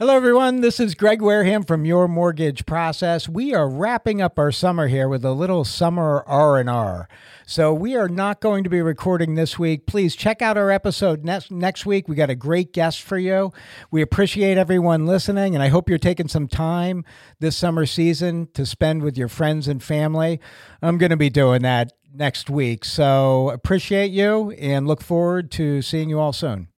Hello, everyone. This is Greg Wareham from Your Mortgage Process. We are wrapping up our summer here with a little summer R and R. So we are not going to be recording this week. Please check out our episode next next week. We got a great guest for you. We appreciate everyone listening, and I hope you're taking some time this summer season to spend with your friends and family. I'm going to be doing that next week. So appreciate you and look forward to seeing you all soon.